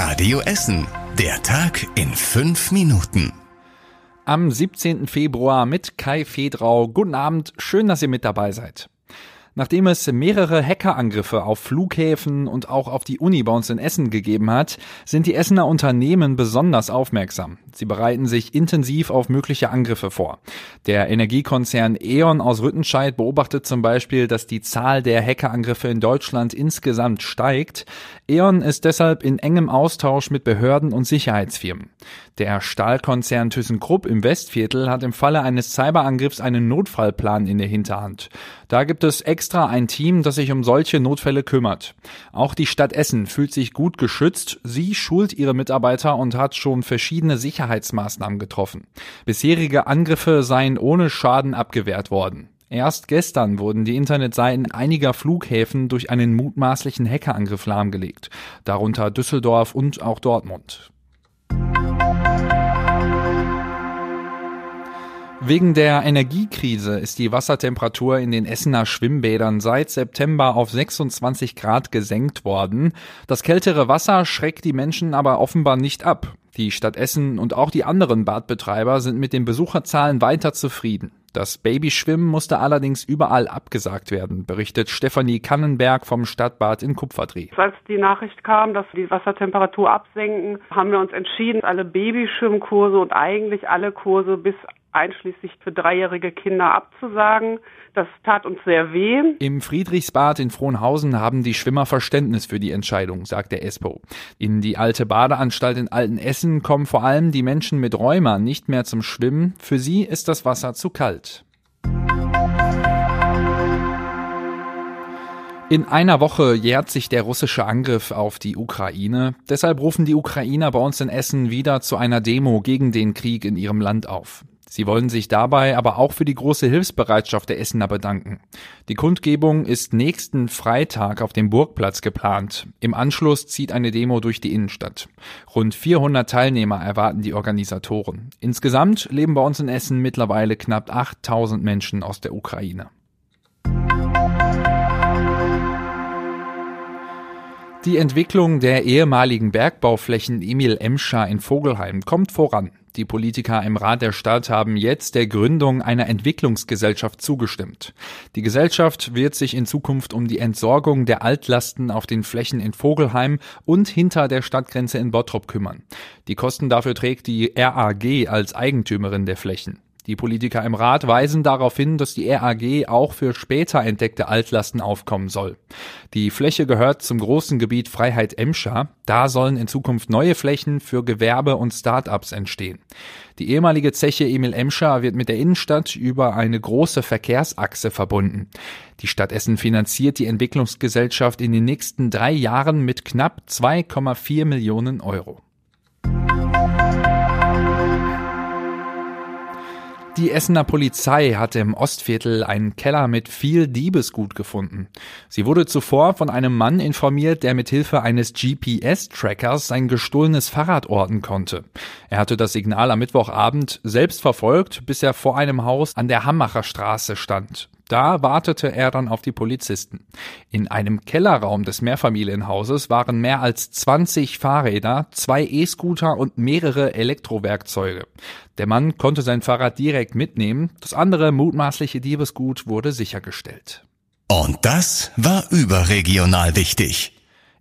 Radio Essen. Der Tag in fünf Minuten. Am 17. Februar mit Kai Fedrau. Guten Abend, schön, dass ihr mit dabei seid. Nachdem es mehrere Hackerangriffe auf Flughäfen und auch auf die Uni in Essen gegeben hat, sind die Essener Unternehmen besonders aufmerksam. Sie bereiten sich intensiv auf mögliche Angriffe vor. Der Energiekonzern E.ON aus Rüttenscheid beobachtet zum Beispiel, dass die Zahl der Hackerangriffe in Deutschland insgesamt steigt. E.ON ist deshalb in engem Austausch mit Behörden und Sicherheitsfirmen. Der Stahlkonzern ThyssenKrupp im Westviertel hat im Falle eines Cyberangriffs einen Notfallplan in der Hinterhand. Da gibt es ein Team, das sich um solche Notfälle kümmert. Auch die Stadt Essen fühlt sich gut geschützt. Sie schult ihre Mitarbeiter und hat schon verschiedene Sicherheitsmaßnahmen getroffen. Bisherige Angriffe seien ohne Schaden abgewehrt worden. Erst gestern wurden die Internetseiten einiger Flughäfen durch einen mutmaßlichen Hackerangriff lahmgelegt, darunter Düsseldorf und auch Dortmund. Wegen der Energiekrise ist die Wassertemperatur in den Essener Schwimmbädern seit September auf 26 Grad gesenkt worden. Das kältere Wasser schreckt die Menschen aber offenbar nicht ab. Die Stadt Essen und auch die anderen Badbetreiber sind mit den Besucherzahlen weiter zufrieden. Das Babyschwimmen musste allerdings überall abgesagt werden, berichtet Stefanie Kannenberg vom Stadtbad in Kupferdreh. Als die Nachricht kam, dass die Wassertemperatur absenken, haben wir uns entschieden, alle Babyschwimmkurse und eigentlich alle Kurse bis einschließlich für dreijährige Kinder abzusagen. Das tat uns sehr weh. Im Friedrichsbad in Frohnhausen haben die Schwimmer Verständnis für die Entscheidung, sagt der ESPO. In die alte Badeanstalt in Altenessen kommen vor allem die Menschen mit Rheuma nicht mehr zum Schwimmen. Für sie ist das Wasser zu kalt. In einer Woche jährt sich der russische Angriff auf die Ukraine. Deshalb rufen die Ukrainer bei uns in Essen wieder zu einer Demo gegen den Krieg in ihrem Land auf. Sie wollen sich dabei aber auch für die große Hilfsbereitschaft der Essener bedanken. Die Kundgebung ist nächsten Freitag auf dem Burgplatz geplant. Im Anschluss zieht eine Demo durch die Innenstadt. Rund 400 Teilnehmer erwarten die Organisatoren. Insgesamt leben bei uns in Essen mittlerweile knapp 8000 Menschen aus der Ukraine. Die Entwicklung der ehemaligen Bergbauflächen Emil Emscher in Vogelheim kommt voran. Die Politiker im Rat der Stadt haben jetzt der Gründung einer Entwicklungsgesellschaft zugestimmt. Die Gesellschaft wird sich in Zukunft um die Entsorgung der Altlasten auf den Flächen in Vogelheim und hinter der Stadtgrenze in Bottrop kümmern. Die Kosten dafür trägt die RAG als Eigentümerin der Flächen. Die Politiker im Rat weisen darauf hin, dass die RAG auch für später entdeckte Altlasten aufkommen soll. Die Fläche gehört zum großen Gebiet Freiheit Emscher. Da sollen in Zukunft neue Flächen für Gewerbe und Start-ups entstehen. Die ehemalige Zeche Emil Emscher wird mit der Innenstadt über eine große Verkehrsachse verbunden. Die Stadt Essen finanziert die Entwicklungsgesellschaft in den nächsten drei Jahren mit knapp 2,4 Millionen Euro. Die Essener Polizei hatte im Ostviertel einen Keller mit viel Diebesgut gefunden. Sie wurde zuvor von einem Mann informiert, der mit Hilfe eines GPS-Trackers sein gestohlenes Fahrrad orten konnte. Er hatte das Signal am Mittwochabend selbst verfolgt, bis er vor einem Haus an der Hammacher Straße stand. Da wartete er dann auf die Polizisten. In einem Kellerraum des Mehrfamilienhauses waren mehr als 20 Fahrräder, zwei E-Scooter und mehrere Elektrowerkzeuge. Der Mann konnte sein Fahrrad direkt mitnehmen, das andere mutmaßliche Diebesgut wurde sichergestellt. Und das war überregional wichtig.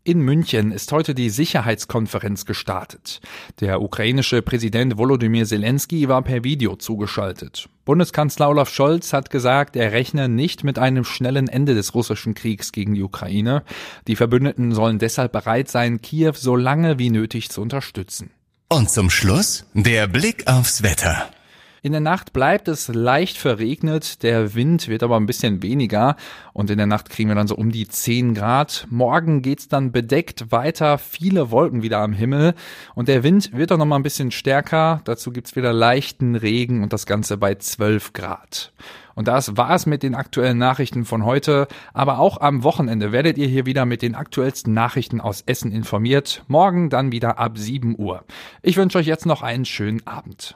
In München ist heute die Sicherheitskonferenz gestartet. Der ukrainische Präsident Volodymyr Zelensky war per Video zugeschaltet. Bundeskanzler Olaf Scholz hat gesagt, er rechne nicht mit einem schnellen Ende des russischen Kriegs gegen die Ukraine. Die Verbündeten sollen deshalb bereit sein, Kiew so lange wie nötig zu unterstützen. Und zum Schluss der Blick aufs Wetter. In der Nacht bleibt es leicht verregnet, der Wind wird aber ein bisschen weniger und in der Nacht kriegen wir dann so um die 10 Grad. Morgen geht's dann bedeckt weiter, viele Wolken wieder am Himmel und der Wind wird auch noch mal ein bisschen stärker. Dazu gibt's wieder leichten Regen und das Ganze bei 12 Grad. Und das war's mit den aktuellen Nachrichten von heute. Aber auch am Wochenende werdet ihr hier wieder mit den aktuellsten Nachrichten aus Essen informiert. Morgen dann wieder ab 7 Uhr. Ich wünsche euch jetzt noch einen schönen Abend.